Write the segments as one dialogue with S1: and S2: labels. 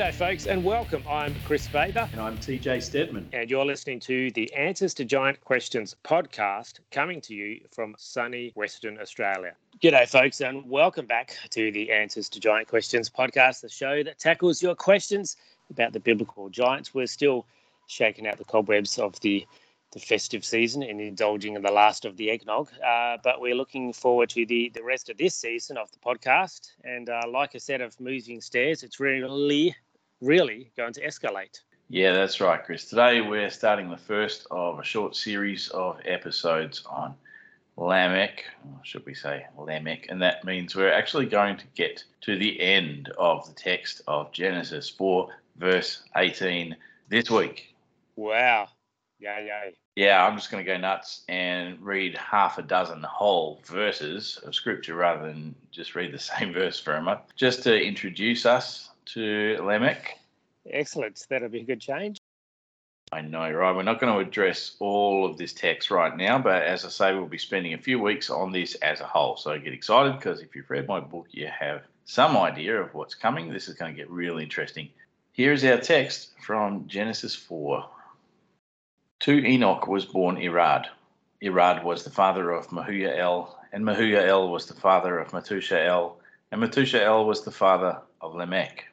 S1: G'day, folks, and welcome. I'm Kris Faber.
S2: And I'm TJ Steadman.
S1: And you're listening to the Answers to Giant Questions podcast coming to you from sunny Western Australia. G'day, folks, and welcome back to the Answers to Giant Questions podcast, the show that tackles your questions about the biblical giants. We're still shaking out the cobwebs of the the festive season and indulging in the last of the eggnog. Uh, but we're looking forward to the, the rest of this season of the podcast. And uh, like a set of moving stairs, it's really, really going to escalate.
S2: Yeah, that's right, Kris. Today we're starting the first of a short series of episodes on Lamech, or should we say Lamech, and that means we're actually going to get to the end of the text of Genesis 4, verse 18 this week.
S1: Wow. Yeah, yeah.
S2: Yeah, I'm just going to go nuts and read half a dozen whole verses of scripture rather than just read the same verse for a month, just to introduce us to Lamech.
S1: Excellent. That'll be a good change.
S2: I know, right? We're not going to address all of this text right now, but as I say, we'll be spending a few weeks on this as a whole. So get excited because if you've read my book, you have some idea of what's coming. This is going to get really interesting. Here is our text from Genesis 4. To Enoch was born Irad. Irad was the father of Mahujael, and Mahujael was the father of Methushael, and Methushael was the father of Lamech.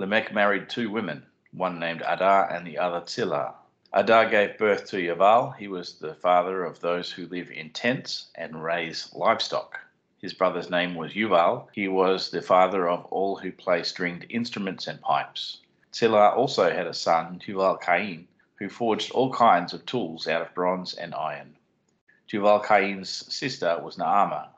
S2: Lamech married two women, one named Adah and the other Zillah. Adah gave birth to Yaval. He was the father of those who live in tents and raise livestock. His brother's name was Yuval. He was the father of all who play stringed instruments and pipes. Zillah also had a son, Tubal Cain, who forged all kinds of tools out of bronze and iron. Tubal Cain's sister was Naamah.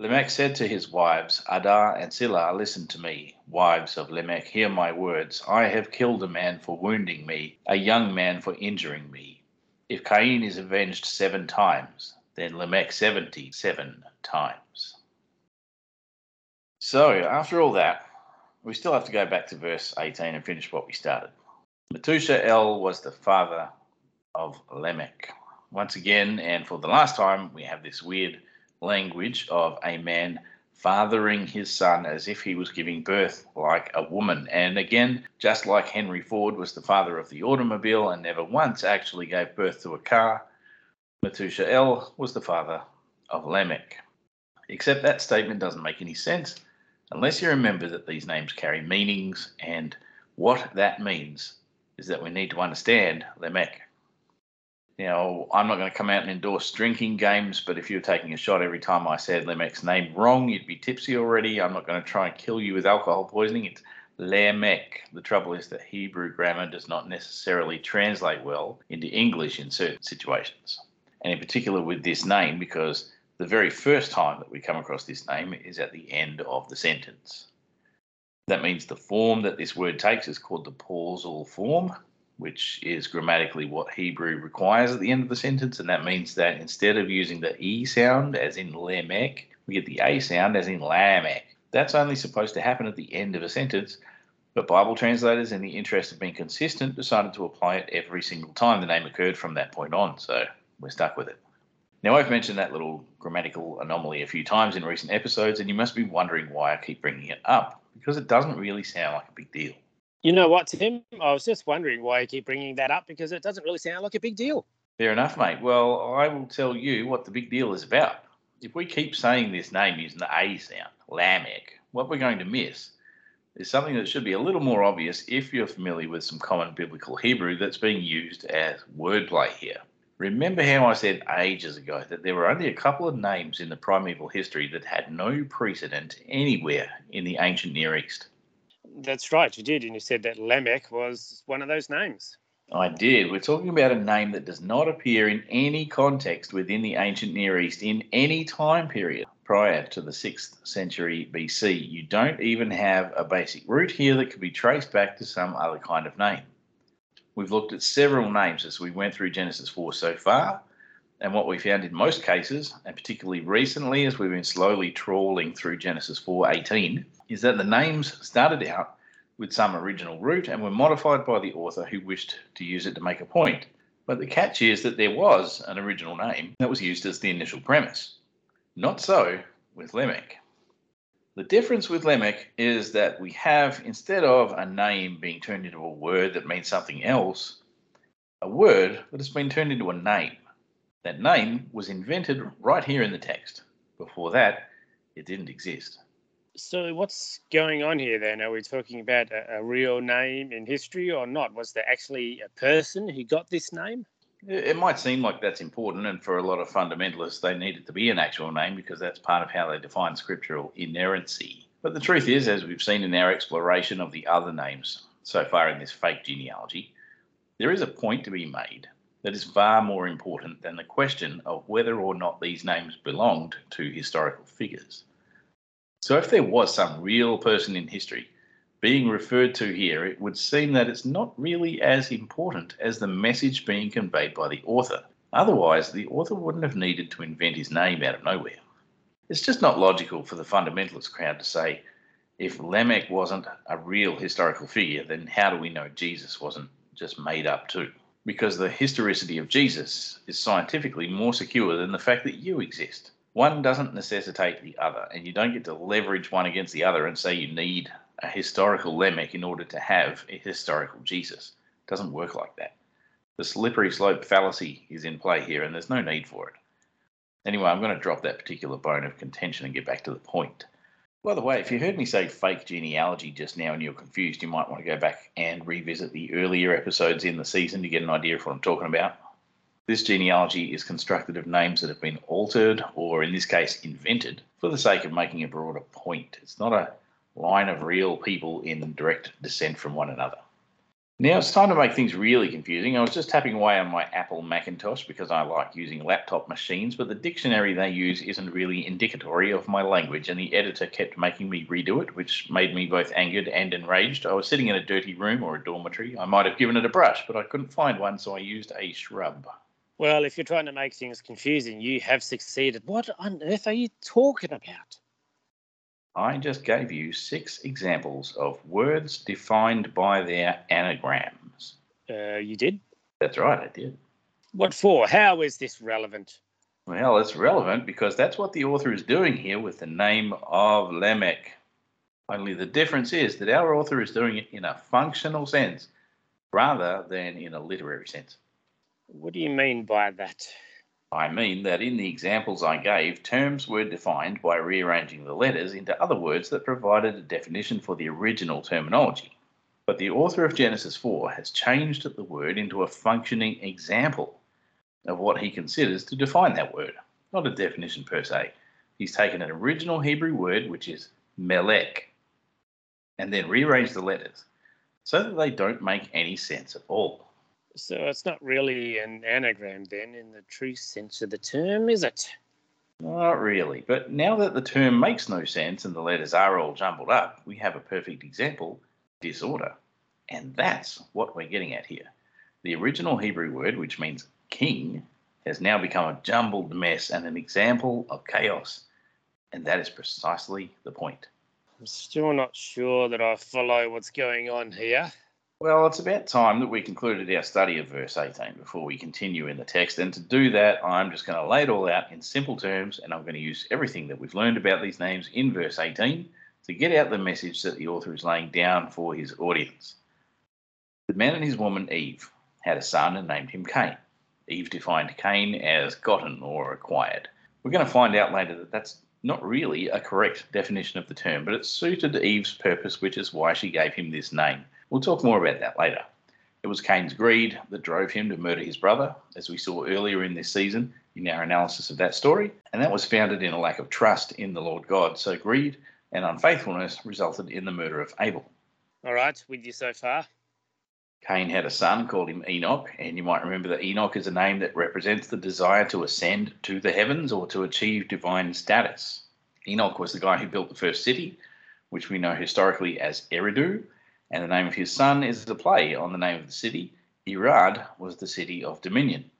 S2: Lamech said to his wives, Adah and Zillah, listen to me, wives of Lamech, hear my words. I have killed a man for wounding me, a young man for injuring me. If Cain is avenged seven times, then Lamech seventy seven times. So, after all that, we still have to go back to verse 18 and finish what we started. Methushael was the father of Lamech. Once again, and for the last time, we have this weird language of a man fathering his son as if he was giving birth like a woman. And again, just like Henry Ford was the father of the automobile and never once actually gave birth to a car, Methushael was the father of Lamech. Except that statement doesn't make any sense unless you remember that these names carry meanings and what that means is that we need to understand Lamech. Now, I'm not going to come out and endorse drinking games, but if you're taking a shot every time I said Lamech's name wrong, you'd be tipsy already. I'm not going to try and kill you with alcohol poisoning. It's Lamech. The trouble is that Hebrew grammar does not necessarily translate well into English in certain situations. And in particular with this name, because the very first time that we come across this name is at the end of the sentence. That means the form that this word takes is called the pausal form, which is grammatically what Hebrew requires at the end of the sentence. And that means that instead of using the E sound, as in Lamech, we get the A sound, as in Lamech. That's only supposed to happen at the end of a sentence, but Bible translators, in the interest of being consistent, decided to apply it every single time the name occurred from that point on. So we're stuck with it. Now, I've mentioned that little grammatical anomaly a few times in recent episodes, and you must be wondering why I keep bringing it up because it doesn't really sound like a big deal.
S1: You know what, Tim? I was just wondering why you keep bringing that up because it doesn't really sound like a big deal.
S2: Fair enough, mate. Well, I will tell you what the big deal is about. If we keep saying this name using the A sound, Lamech, what we're going to miss is something that should be a little more obvious if you're familiar with some common biblical Hebrew that's being used as wordplay here. Remember how I said ages ago that there were only a couple of names in the primeval history that had no precedent anywhere in the ancient Near East?
S1: That's right, you did. And you said that Lamech was one of those names.
S2: I did. We're talking about a name that does not appear in any context within the ancient Near East in any time period prior to the 6th century BC. You don't even have a basic root here that could be traced back to some other kind of name. We've looked at several names as we went through Genesis 4 so far, and what we found in most cases, and particularly recently as we've been slowly trawling through Genesis 4:18, is that the names started out with some original root and were modified by the author who wished to use it to make a point. But the catch is that there was an original name that was used as the initial premise. Not so with Lamech. The difference with Lamech is that we have, instead of a name being turned into a word that means something else, a word that has been turned into a name. That name was invented right here in the text. Before that, it didn't exist.
S1: So, what's going on here then? Are we talking about a, a real name in history or not? Was there actually a person who got this name?
S2: It might seem like that's important, and for a lot of fundamentalists, they need it to be an actual name because that's part of how they define scriptural inerrancy. But the truth is, as we've seen in our exploration of the other names so far in this fake genealogy, there is a point to be made that is far more important than the question of whether or not these names belonged to historical figures. So, if there was some real person in history being referred to here, it would seem that it's not really as important as the message being conveyed by the author. Otherwise, the author wouldn't have needed to invent his name out of nowhere. It's just not logical for the fundamentalist crowd to say, if Lamech wasn't a real historical figure, then how do we know Jesus wasn't just made up too? Because the historicity of Jesus is scientifically more secure than the fact that you exist. One doesn't necessitate the other, and you don't get to leverage one against the other and say you need a historical Lamech in order to have a historical Jesus. It doesn't work like that. The slippery slope fallacy is in play here, and there's no need for it. Anyway, I'm going to drop that particular bone of contention and get back to the point. By the way, if you heard me say fake genealogy just now and you're confused, you might want to go back and revisit the earlier episodes in the season to get an idea of what I'm talking about. This genealogy is constructed of names that have been altered, or in this case, invented, for the sake of making a broader point. It's not a line of real people in direct descent from one another. Now it's time to make things really confusing. I was just tapping away on my Apple Macintosh because I like using laptop machines, but the dictionary they use isn't really indicatory of my language, and the editor kept making me redo it, which made me both angered and enraged. I was sitting in a dirty room or a dormitory. I might have given it a brush, but I couldn't find one, so I used a shrub.
S1: Well, if you're trying to make things confusing, you have succeeded. What on earth are you talking about?
S2: I just gave you six examples of words defined by their anagrams.
S1: Uh, you did?
S2: That's right, I did.
S1: What for? How is this relevant?
S2: Well, it's relevant because that's what the author is doing here with the name of Lamech. Only the difference is that our author is doing it in a functional sense rather than in a literary sense.
S1: What do you mean by that?
S2: I mean that in the examples I gave, terms were defined by rearranging the letters into other words that provided a definition for the original terminology. But the author of Genesis 4 has changed the word into a functioning example of what he considers to define that word, not a definition per se. He's taken an original Hebrew word, which is melech, and then rearranged the letters so that they don't make any sense at all.
S1: So it's not really an anagram then in the true sense of the term, is it?
S2: Not really. But now that the term makes no sense and the letters are all jumbled up, we have a perfect example disorder. And that's what we're getting at here. The original Hebrew word, which means king, has now become a jumbled mess and an example of chaos. And that is precisely the point.
S1: I'm still not sure that I follow what's going on here.
S2: Well, it's about time that we concluded our study of verse 18 before we continue in the text. And to do that, I'm just going to lay it all out in simple terms, and I'm going to use everything that we've learned about these names in verse 18 to get out the message that the author is laying down for his audience. The man and his woman Eve had a son and named him Cain. Eve defined Cain as gotten or acquired. We're going to find out later that that's not really a correct definition of the term, but it suited Eve's purpose, which is why she gave him this name. We'll talk more about that later. It was Cain's greed that drove him to murder his brother, as we saw earlier in this season in our analysis of that story, and that was founded in a lack of trust in the Lord God. So greed and unfaithfulness resulted in the murder of Abel.
S1: All right, with you so far.
S2: Cain had a son, called him Enoch, and you might remember that Enoch is a name that represents the desire to ascend to the heavens or to achieve divine status. Enoch was the guy who built the first city, which we know historically as Eridu, and the name of his son is a play on the name of the city. Irad was the city of dominion.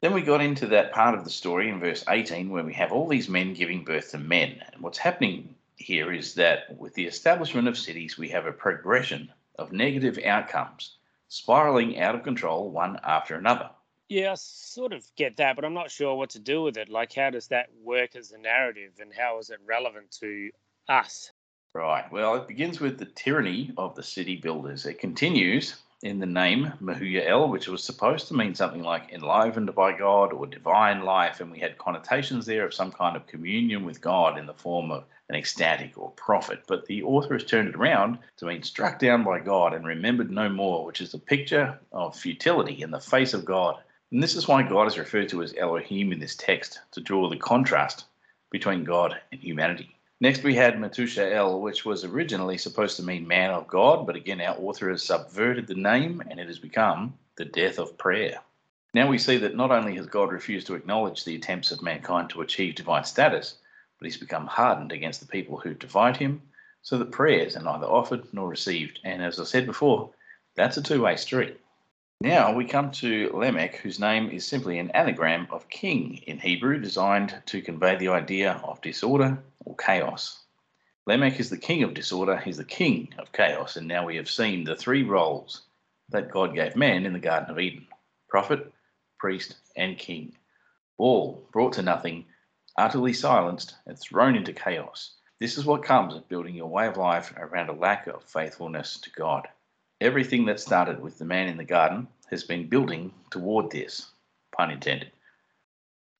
S2: Then we got into that part of the story in verse 18 where we have all these men giving birth to men. And what's happening here is that with the establishment of cities, we have a progression of negative outcomes, spiraling out of control one after another.
S1: Yeah, I sort of get that, but I'm not sure what to do with it. Like, how does that work as a narrative and how is it relevant to us?
S2: Right. Well, it begins with the tyranny of the city builders. It continues in the name Mahuyael, which was supposed to mean something like enlivened by God or divine life, and we had connotations there of some kind of communion with God in the form of an ecstatic or prophet. But the author has turned it around to mean struck down by God and remembered no more, which is a picture of futility in the face of God. And this is why God is referred to as Elohim in this text, to draw the contrast between God and humanity. Next, we had Metushael, which was originally supposed to mean man of God, but again, our author has subverted the name and it has become the death of prayer. Now we see that not only has God refused to acknowledge the attempts of mankind to achieve divine status, but he's become hardened against the people who divide him, so that prayers are neither offered nor received. And as I said before, that's a two way street. Now we come to Lamech, whose name is simply an anagram of king in Hebrew, designed to convey the idea of disorder or chaos. Lamech is the king of disorder, he's the king of chaos, and now we have seen the three roles that God gave man in the Garden of Eden prophet, priest, and king, all brought to nothing, utterly silenced, and thrown into chaos. This is what comes of building your way of life around a lack of faithfulness to God. Everything that started with the man in the garden has been building toward this, pun intended.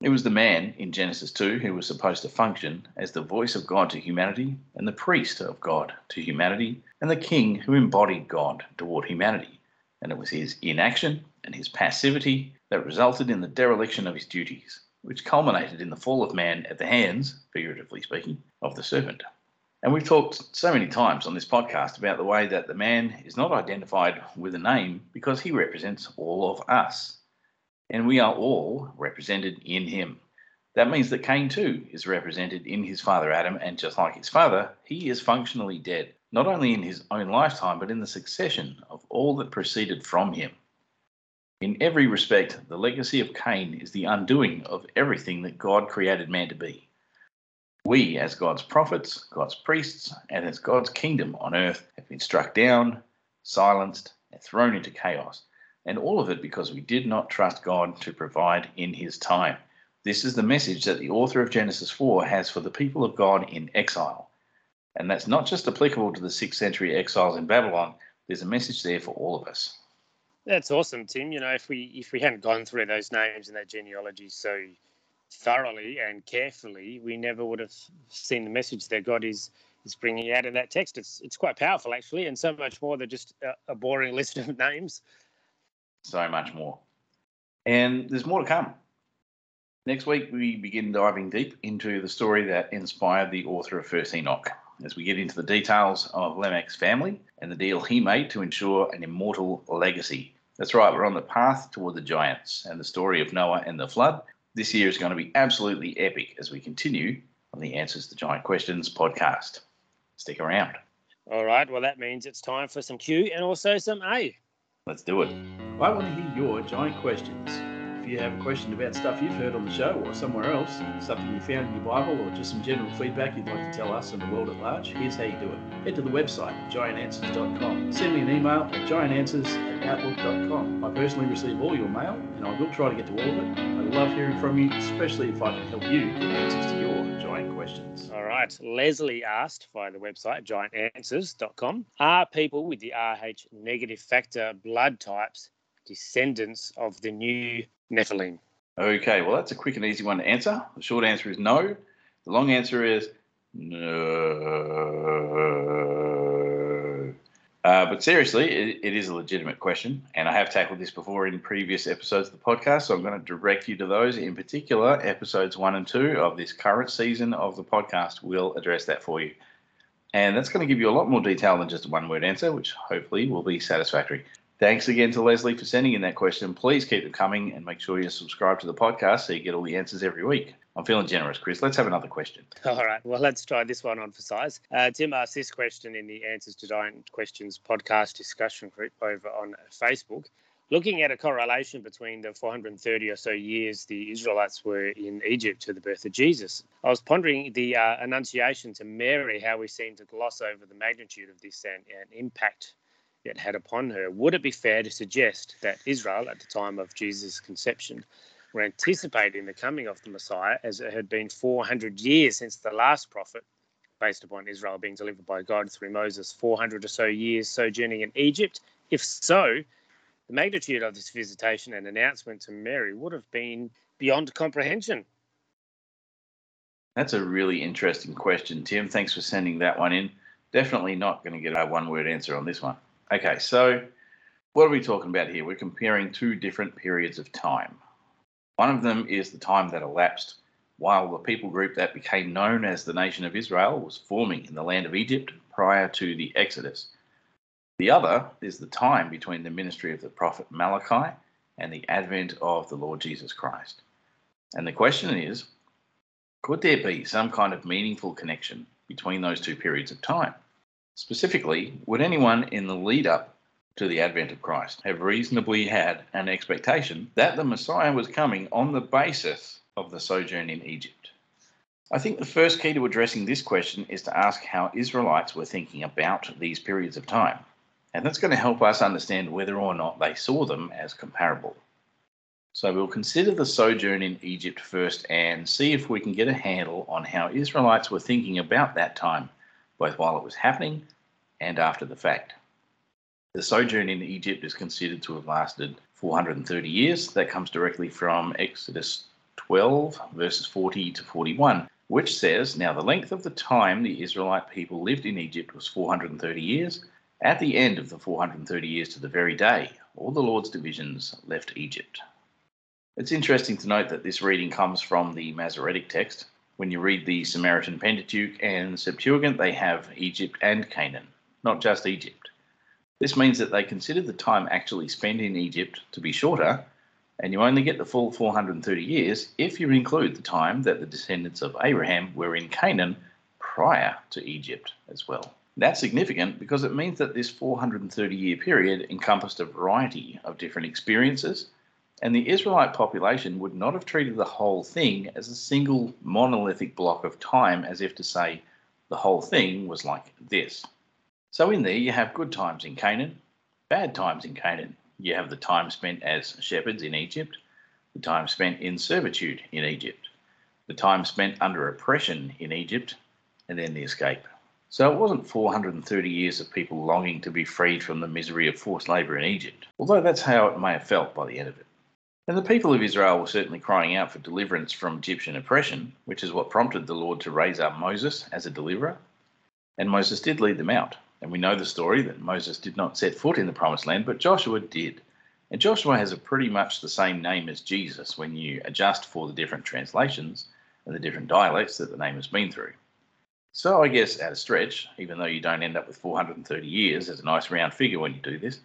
S2: It was the man in Genesis 2 who was supposed to function as the voice of God to humanity, and the priest of God to humanity, and the king who embodied God toward humanity. And it was his inaction and his passivity that resulted in the dereliction of his duties, which culminated in the fall of man at the hands, figuratively speaking, of the serpent. And we've talked so many times on this podcast about the way that the man is not identified with a name because he represents all of us and we are all represented in him. That means that Cain too is represented in his father Adam, and just like his father, he is functionally dead, not only in his own lifetime, but in the succession of all that proceeded from him. In every respect, the legacy of Cain is the undoing of everything that God created man to be. We, as God's prophets, God's priests, and as God's kingdom on earth, have been struck down, silenced, and thrown into chaos and all of it because we did not trust God to provide in his time. This is the message that the author of Genesis 4 has for the people of God in exile. And that's not just applicable to the 6th century exiles in Babylon, there's a message there for all of us.
S1: That's awesome, Tim. You know, if we if we hadn't gone through those names and that genealogy so thoroughly and carefully, we never would have seen the message that God is is bringing out in that text. It's it's quite powerful actually, and so much more than just a, a boring list of names
S2: so much more. And there's more to come. Next week, we begin diving deep into the story that inspired the author of First Enoch as we get into the details of Lamech's family and the deal he made to ensure an immortal legacy. That's right, we're on the path toward the giants and the story of Noah and the flood. This year is going to be absolutely epic as we continue on the Answers to Giant Questions podcast. Stick around.
S1: All right, well, that means it's time for some Q and also some A.
S2: Let's do it. I want to hear your giant questions. If you have a question about stuff you've heard on the show or somewhere else, something you found in your Bible, or just some general feedback you'd like to tell us and the world at large, here's how you do it. Head to the website, giantanswers.com. Send me an email at giantanswers at outlook.com. I personally receive all your mail, and I will try to get to all of it. I love hearing from you, especially if I can help you get answers to your giant questions.
S1: All right. Leslie asked via the website, giantanswers.com, are people with the Rh negative factor blood types descendants of the new Nephilim?
S2: Okay, well, that's a quick and easy one to answer. The short answer is no. The long answer is no. Uh, but seriously, it, it is a legitimate question, and I have tackled this before in previous episodes of the podcast, so I'm going to direct you to those. In particular, episodes one and two of this current season of the podcast will address that for you. And that's going to give you a lot more detail than just a one word answer, which hopefully will be satisfactory. Thanks again to Leslie for sending in that question. Please keep them coming and make sure you subscribe to the podcast so you get all the answers every week. I'm feeling generous, Kris. Let's have another question.
S1: All right. Well, let's try this one on for size. Uh, Tim asked this question in the Answers to Giant Questions podcast discussion group over on Facebook. Looking at a correlation between the 430 or so years the Israelites were in Egypt to the birth of Jesus, I was pondering the uh, Annunciation to Mary, how we seem to gloss over the magnitude of this and, and impact it had upon her. Would it be fair to suggest that Israel, at the time of Jesus' conception, were anticipating the coming of the Messiah, as it had been 400 years since the last prophet, based upon Israel being delivered by God through Moses 400 or so years sojourning in Egypt? If so, the magnitude of this visitation and announcement to Mary would have been beyond comprehension.
S2: That's a really interesting question, Tim. Thanks for sending that one in. Definitely not going to get a one word answer on this one. Okay, so what are we talking about here? We're comparing two different periods of time. One of them is the time that elapsed while the people group that became known as the nation of Israel was forming in the land of Egypt prior to the Exodus. The other is the time between the ministry of the prophet Malachi and the advent of the Lord Jesus Christ. And the question is could there be some kind of meaningful connection between those two periods of time? Specifically, would anyone in the lead up to the advent of Christ have reasonably had an expectation that the Messiah was coming on the basis of the sojourn in Egypt? I think the first key to addressing this question is to ask how Israelites were thinking about these periods of time. And that's going to help us understand whether or not they saw them as comparable. So we'll consider the sojourn in Egypt first and see if we can get a handle on how Israelites were thinking about that time, both while it was happening and after the fact. The sojourn in Egypt is considered to have lasted 430 years. That comes directly from Exodus 12, verses 40 to 41, which says, Now the length of the time the Israelite people lived in Egypt was 430 years at the end of the 430 years to the very day, all the Lord's divisions left Egypt. It's interesting to note that this reading comes from the Masoretic text. When you read the Samaritan Pentateuch and Septuagint, they have Egypt and Canaan, not just Egypt. This means that they considered the time actually spent in Egypt to be shorter, and you only get the full 430 years if you include the time that the descendants of Abraham were in Canaan prior to Egypt as well. That's significant because it means that this 430 year period encompassed a variety of different experiences, and the Israelite population would not have treated the whole thing as a single monolithic block of time, as if to say the whole thing was like this. So, in there, you have good times in Canaan, bad times in Canaan. You have the time spent as shepherds in Egypt, the time spent in servitude in Egypt, the time spent under oppression in Egypt, and then the escape. So it wasn't 430 years of people longing to be freed from the misery of forced labour in Egypt, although that's how it may have felt by the end of it. And the people of Israel were certainly crying out for deliverance from Egyptian oppression, which is what prompted the Lord to raise up Moses as a deliverer. And Moses did lead them out. And we know the story that Moses did not set foot in the promised land, but Joshua did. And Joshua has a pretty much the same name as Jesus when you adjust for the different translations and the different dialects that the name has been through. So I guess at a stretch, even though you don't end up with 430 years as a nice round figure when you do this,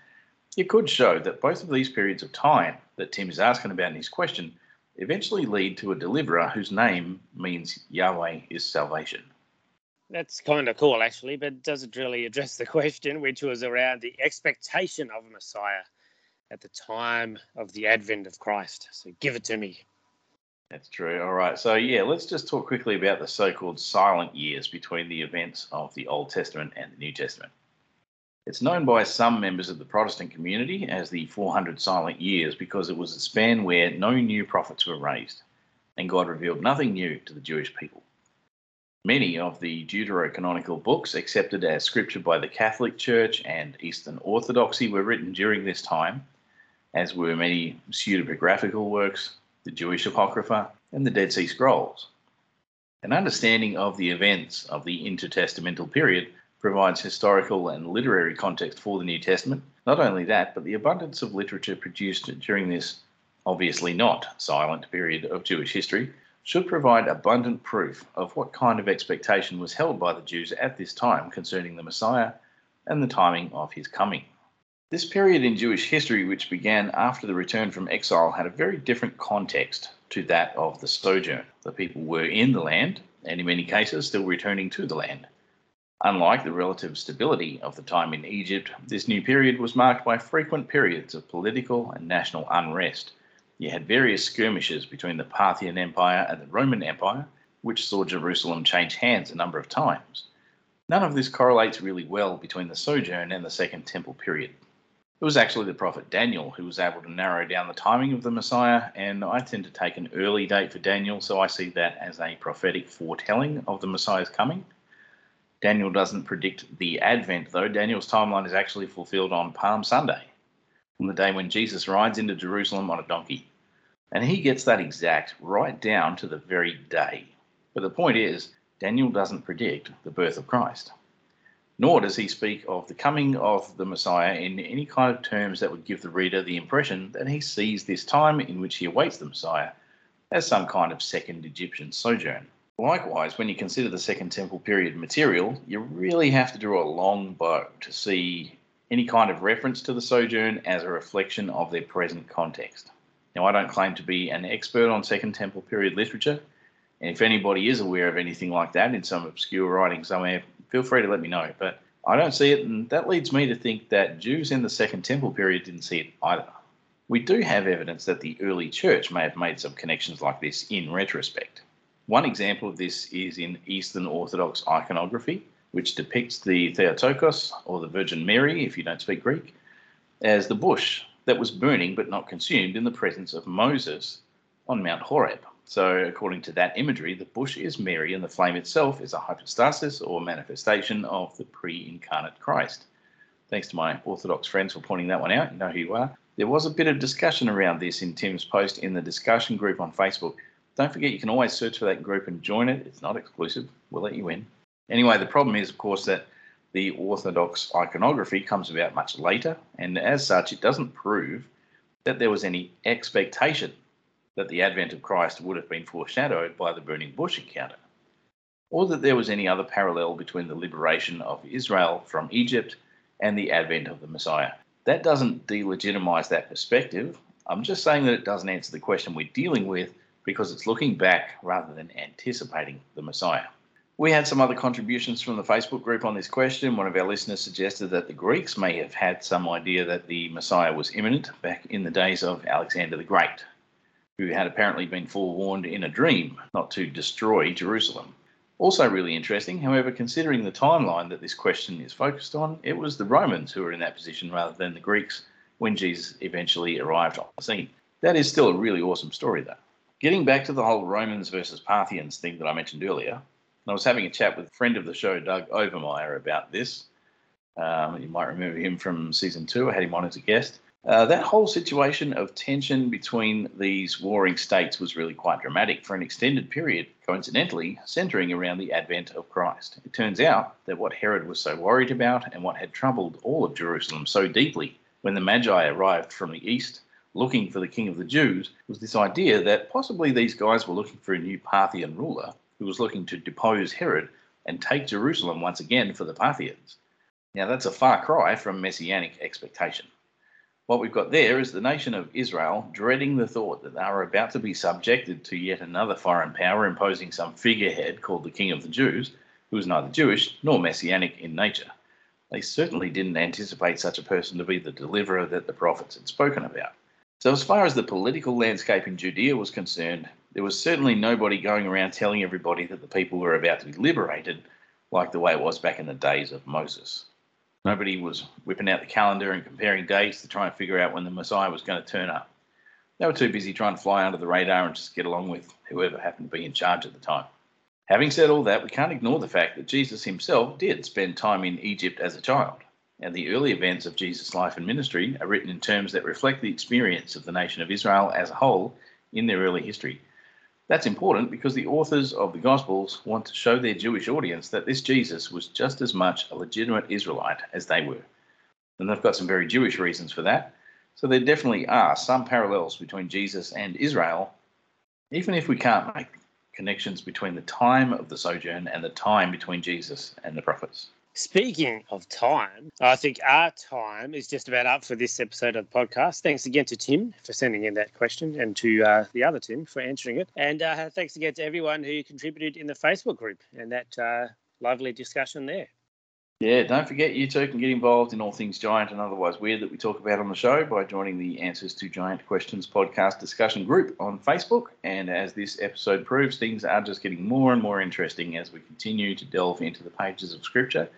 S2: you could show that both of these periods of time that Tim is asking about in his question eventually lead to a deliverer whose name means Yahweh is salvation.
S1: That's kind of cool, actually, but doesn't really address the question, which was around the expectation of a Messiah at the time of the advent of Christ. So give it to me.
S2: That's true. All right. So, yeah, let's just talk quickly about the so called silent years between the events of the Old Testament and the New Testament. It's known by some members of the Protestant community as the 400 silent years because it was a span where no new prophets were raised and God revealed nothing new to the Jewish people. Many of the deuterocanonical books accepted as scripture by the Catholic Church and Eastern Orthodoxy were written during this time, as were many pseudepigraphical works, the Jewish Apocrypha, and the Dead Sea Scrolls. An understanding of the events of the intertestamental period provides historical and literary context for the New Testament. Not only that, but the abundance of literature produced during this obviously not silent period of Jewish history should provide abundant proof of what kind of expectation was held by the Jews at this time concerning the Messiah and the timing of his coming. This period in Jewish history, which began after the return from exile, had a very different context to that of the sojourn. The people were in the land, and in many cases still returning to the land. Unlike the relative stability of the time in Egypt, this new period was marked by frequent periods of political and national unrest. You had various skirmishes between the Parthian Empire and the Roman Empire, which saw Jerusalem change hands a number of times. None of this correlates really well between the sojourn and the Second Temple period. It was actually the prophet Daniel who was able to narrow down the timing of the Messiah, and I tend to take an early date for Daniel, so I see that as a prophetic foretelling of the Messiah's coming. Daniel doesn't predict the Advent, though. Daniel's timeline is actually fulfilled on Palm Sunday, on the day when Jesus rides into Jerusalem on a donkey. And he gets that exact right down to the very day. But the point is, Daniel doesn't predict the birth of Christ. Nor does he speak of the coming of the Messiah in any kind of terms that would give the reader the impression that he sees this time in which he awaits the Messiah as some kind of second Egyptian sojourn. Likewise, when you consider the Second Temple period material, you really have to draw a long bow to see any kind of reference to the sojourn as a reflection of their present context. Now, I don't claim to be an expert on Second Temple period literature, and if anybody is aware of anything like that in some obscure writing somewhere, feel free to let me know. But I don't see it, and that leads me to think that Jews in the Second Temple period didn't see it either. We do have evidence that the early church may have made some connections like this in retrospect. One example of this is in Eastern Orthodox iconography, which depicts the Theotokos, or the Virgin Mary, if you don't speak Greek, as the bush that was burning but not consumed in the presence of Moses on Mount Horeb. So, according to that imagery, the bush is Mary and the flame itself is a hypostasis or manifestation of the pre incarnate Christ. Thanks to my Orthodox friends for pointing that one out. You know who you are. There was a bit of discussion around this in Tim's post in the discussion group on Facebook. Don't forget you can always search for that group and join it. It's not exclusive. We'll let you in. Anyway, the problem is, of course, that the Orthodox iconography comes about much later, and as such, it doesn't prove that there was any expectation that the advent of Christ would have been foreshadowed by the burning bush encounter, or that there was any other parallel between the liberation of Israel from Egypt and the advent of the Messiah. That doesn't delegitimize that perspective. I'm just saying that it doesn't answer the question we're dealing with because it's looking back rather than anticipating the Messiah. We had some other contributions from the Facebook group on this question. One of our listeners suggested that the Greeks may have had some idea that the Messiah was imminent back in the days of Alexander the Great, who had apparently been forewarned in a dream not to destroy Jerusalem. Also, really interesting, however, considering the timeline that this question is focused on, it was the Romans who were in that position rather than the Greeks when Jesus eventually arrived on the scene. That is still a really awesome story, though. Getting back to the whole Romans versus Parthians thing that I mentioned earlier, I was having a chat with a friend of the show, Doug Overmeyer, about this. Um, you might remember him from season two. I had him on as a guest. Uh, that whole situation of tension between these warring states was really quite dramatic for an extended period, coincidentally, centering around the advent of Christ. It turns out that what Herod was so worried about and what had troubled all of Jerusalem so deeply when the Magi arrived from the east looking for the king of the Jews was this idea that possibly these guys were looking for a new Parthian ruler who was looking to depose Herod and take Jerusalem once again for the Parthians. Now, that's a far cry from messianic expectation. What we've got there is the nation of Israel dreading the thought that they are about to be subjected to yet another foreign power imposing some figurehead called the King of the Jews, who is neither Jewish nor messianic in nature. They certainly didn't anticipate such a person to be the deliverer that the prophets had spoken about. So, as far as the political landscape in Judea was concerned, there was certainly nobody going around telling everybody that the people were about to be liberated like the way it was back in the days of Moses. Nobody was whipping out the calendar and comparing dates to try and figure out when the Messiah was going to turn up. They were too busy trying to fly under the radar and just get along with whoever happened to be in charge at the time. Having said all that, we can't ignore the fact that Jesus himself did spend time in Egypt as a child, and the early events of Jesus' life and ministry are written in terms that reflect the experience of the nation of Israel as a whole in their early history. That's important because the authors of the Gospels want to show their Jewish audience that this Jesus was just as much a legitimate Israelite as they were. And they've got some very Jewish reasons for that. So there definitely are some parallels between Jesus and Israel, even if we can't make connections between the time of the sojourn and the time between Jesus and the prophets.
S1: Speaking of time, I think our time is just about up for this episode of the podcast. Thanks again to Tim for sending in that question and to uh, the other Tim for answering it. And uh, thanks again to everyone who contributed in the Facebook group and that uh, lovely discussion there.
S2: Yeah, don't forget you too can get involved in all things giant and otherwise weird that we talk about on the show by joining the Answers to Giant Questions podcast discussion group on Facebook. And as this episode proves, things are just getting more and more interesting as we continue to delve into the pages of Scripture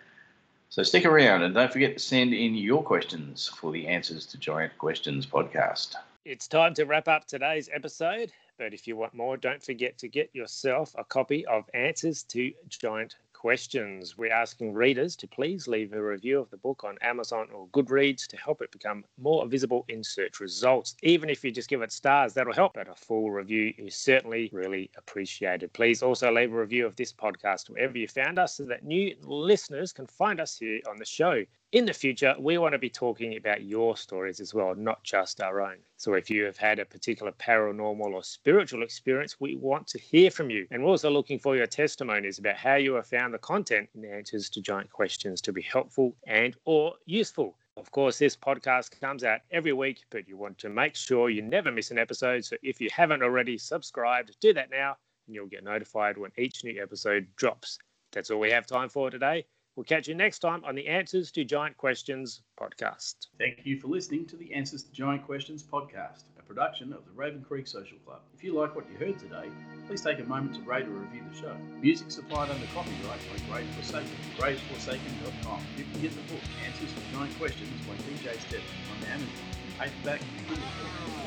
S2: so stick around and don't forget to send in your questions for the Answers to Giant Questions podcast.
S1: It's time to wrap up today's episode. But if you want more, don't forget to get yourself a copy of Answers to Giant questions. We're asking readers to please leave a review of the book on Amazon or Goodreads to help it become more visible in search results. Even if you just give it stars, that'll help. But a full review is certainly really appreciated. Please also leave a review of this podcast wherever you found us so that new listeners can find us here on the show in the future, we want to be talking about your stories as well, not just our own. So if you have had a particular paranormal or spiritual experience, we want to hear from you. And we're also looking for your testimonies about how you have found the content and answers to giant questions to be helpful and or useful. Of course, this podcast comes out every week, but you want to make sure you never miss an episode. So if you haven't already subscribed, do that now and you'll get notified when each new episode drops. That's all we have time for today. We'll catch you next time on the Answers to Giant Questions podcast.
S3: Thank you for listening to the Answers to Giant Questions podcast, a production of the Raven Creek Social Club. If you like what you heard today, please take a moment to rate or review the show. Music supplied under copyright by Grave Forsaken, graveforsaken.com. You can get the book Answers to Giant Questions by DJ Step on Amazon paperback and.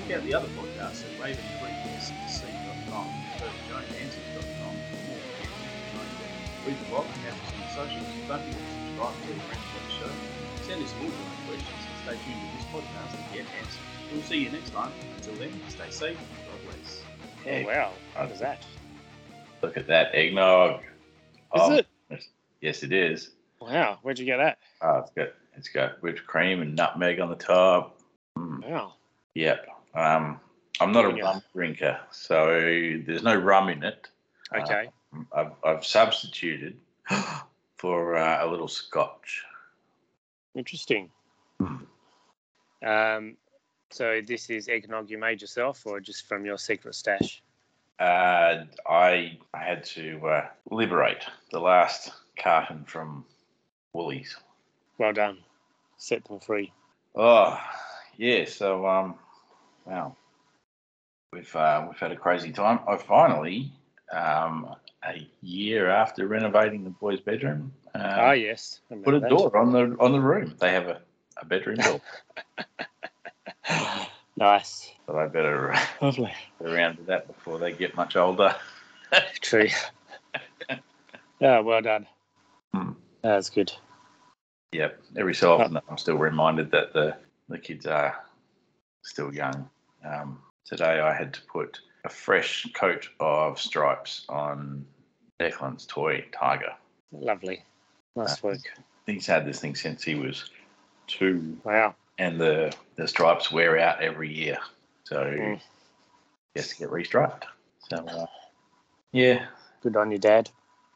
S3: Check out the other podcasts at ravencreeksc.com and go to giantanswers.com questions. Read the blog and catch us on the socials. Don't forget to subscribe to the friends of the show. Send us your questions and stay tuned to this podcast to get answers. We'll see you next time. Until then, stay safe and God bless.
S1: Oh, wow. What is that?
S2: Look at that eggnog.
S1: Is it?
S2: Yes, it is.
S1: Wow. Where'd you get that?
S2: Oh, it's got it's got whipped cream and nutmeg on the top. Mm,
S1: Wow.
S2: yep. Um, I'm not a rum drinker, so there's no rum in it. Uh,
S1: Okay.
S2: I've, I've substituted for uh, a little scotch.
S1: Interesting.
S2: Hmm.
S1: Um, so this is eggnog you made yourself, or just from your secret stash?
S2: Uh, I I had to uh, liberate the last carton from Woolies.
S1: Well done. Set them free.
S2: Oh, yeah. So, um, wow, we've uh, we've had a crazy time. I finally, um, a year after renovating the boys' bedroom, uh,
S1: ah, yes.
S2: Put a
S1: remember
S2: door on the on the room. They have a, a bedroom door,
S1: nice.
S2: but I better
S1: Lovely.
S2: get around to that before they get much older.
S1: True. yeah, well done.
S2: Hmm.
S1: That's good.
S2: Yep. Every so often, I'm still reminded that the the kids are still young. Um, today, I had to put a fresh coat of stripes on Declan's toy Tiger.
S1: Lovely. Nice work.
S2: He's had this thing since he was two,
S1: Wow.
S2: and the the stripes wear out every year, so
S1: Mm.
S2: he has to get restriped. So, uh, yeah,
S1: Good on you, Dad.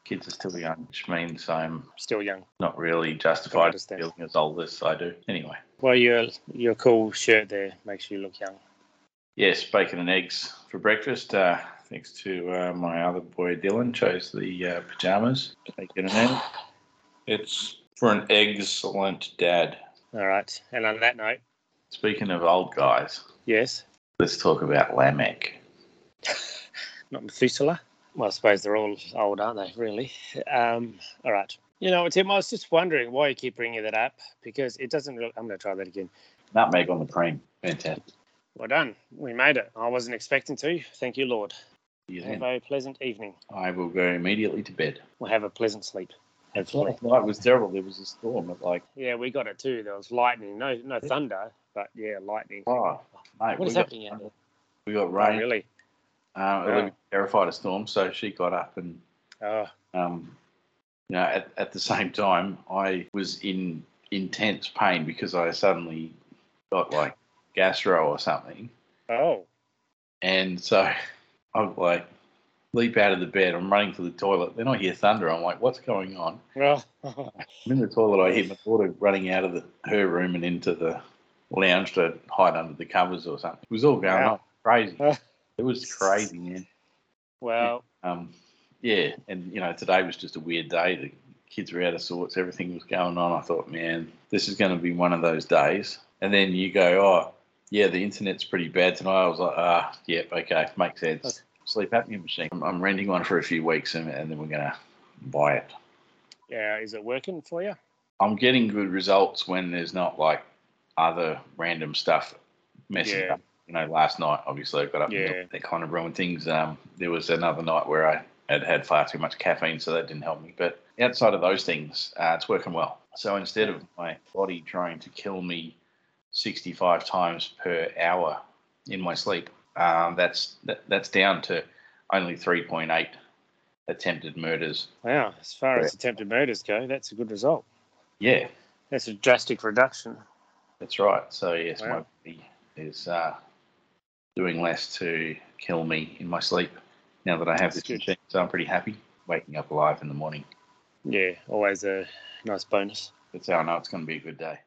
S2: kids are still young, which means I'm
S1: Still young.
S2: not really justified feeling as old as I do. Anyway.
S1: Well, your your cool shirt there makes you look young.
S2: Yes, bacon and eggs for breakfast. Uh, thanks to uh, my other boy Dylan, chose the uh, pajamas. Bacon and eggs. It's for an excellent dad.
S1: All right. And on that note,
S2: Speaking of old guys,
S1: yes,
S2: let's talk about Lamech.
S1: not Methuselah. Well, I suppose they're all old, aren't they? Really. Um, all right. You know, Tim, I was just wondering why you keep bringing that up because it doesn't. Really, I'm going to try that again.
S2: Nutmeg on the cream. Fantastic.
S1: Well done. We made it. I wasn't expecting to. Thank you, Lord. Have a pleasant evening.
S2: I will go immediately to bed.
S1: We'll have a pleasant sleep. Hopefully.
S2: Last night was terrible. There was a storm at like,
S1: Yeah, we got it too. There was lightning. No, no thunder, but yeah, lightning.
S2: oh, mate,
S1: what is
S2: got,
S1: happening out there?
S2: we got
S1: Oh,
S2: rain.
S1: really?
S2: Uh,
S1: Wow.
S2: Olivia terrified of storm, so she got up and
S1: Oh,
S2: um, you know, at, at the same time, I was in intense pain because I suddenly got like gastro or something.
S1: oh,
S2: And so I like leap out of the bed. I'm running to the toilet. Then I hear thunder. I'm like, what's going on?
S1: well,
S2: I'm in the toilet. I hear my daughter running out of the, her room and into the lounge to hide under the covers or something. It was all going
S1: Wow.
S2: on crazy. It was crazy, man.
S1: well,
S2: Um, yeah, and you know, today was just a weird day. The kids were out of sorts. Everything was going on. I thought, man, this is going to be one of those days. And then you go, oh, yeah, the internet's pretty bad tonight. I was like, ah, yep, okay, makes sense.
S1: Okay.
S2: Sleep apnea machine. I'm, I'm renting one for a few weeks, and, and then we're going to buy it.
S1: yeah, is it working for you?
S2: I'm getting good results when there's not like other random stuff messing
S1: Yeah.
S2: up. You know, last night, obviously, I got up
S1: Yeah.
S2: and that kind of ruined things. Um, there was another night where I had had far too much caffeine, so that didn't help me. But outside of those things, uh, it's working well. So instead of my body trying to kill me 65 times per hour in my sleep, um, that's that, that's down to only 3.8 attempted murders.
S1: Wow, as far as attempted murders go, that's a good result.
S2: Yeah,
S1: That's a drastic reduction.
S2: that's right. So yes, my body is uh, doing less to kill me in my sleep now that I have
S1: That's
S2: this
S1: good.
S2: machine. So I'm pretty happy waking up alive in the morning.
S1: Yeah, always a nice bonus.
S2: That's how I know it's going to be a good day.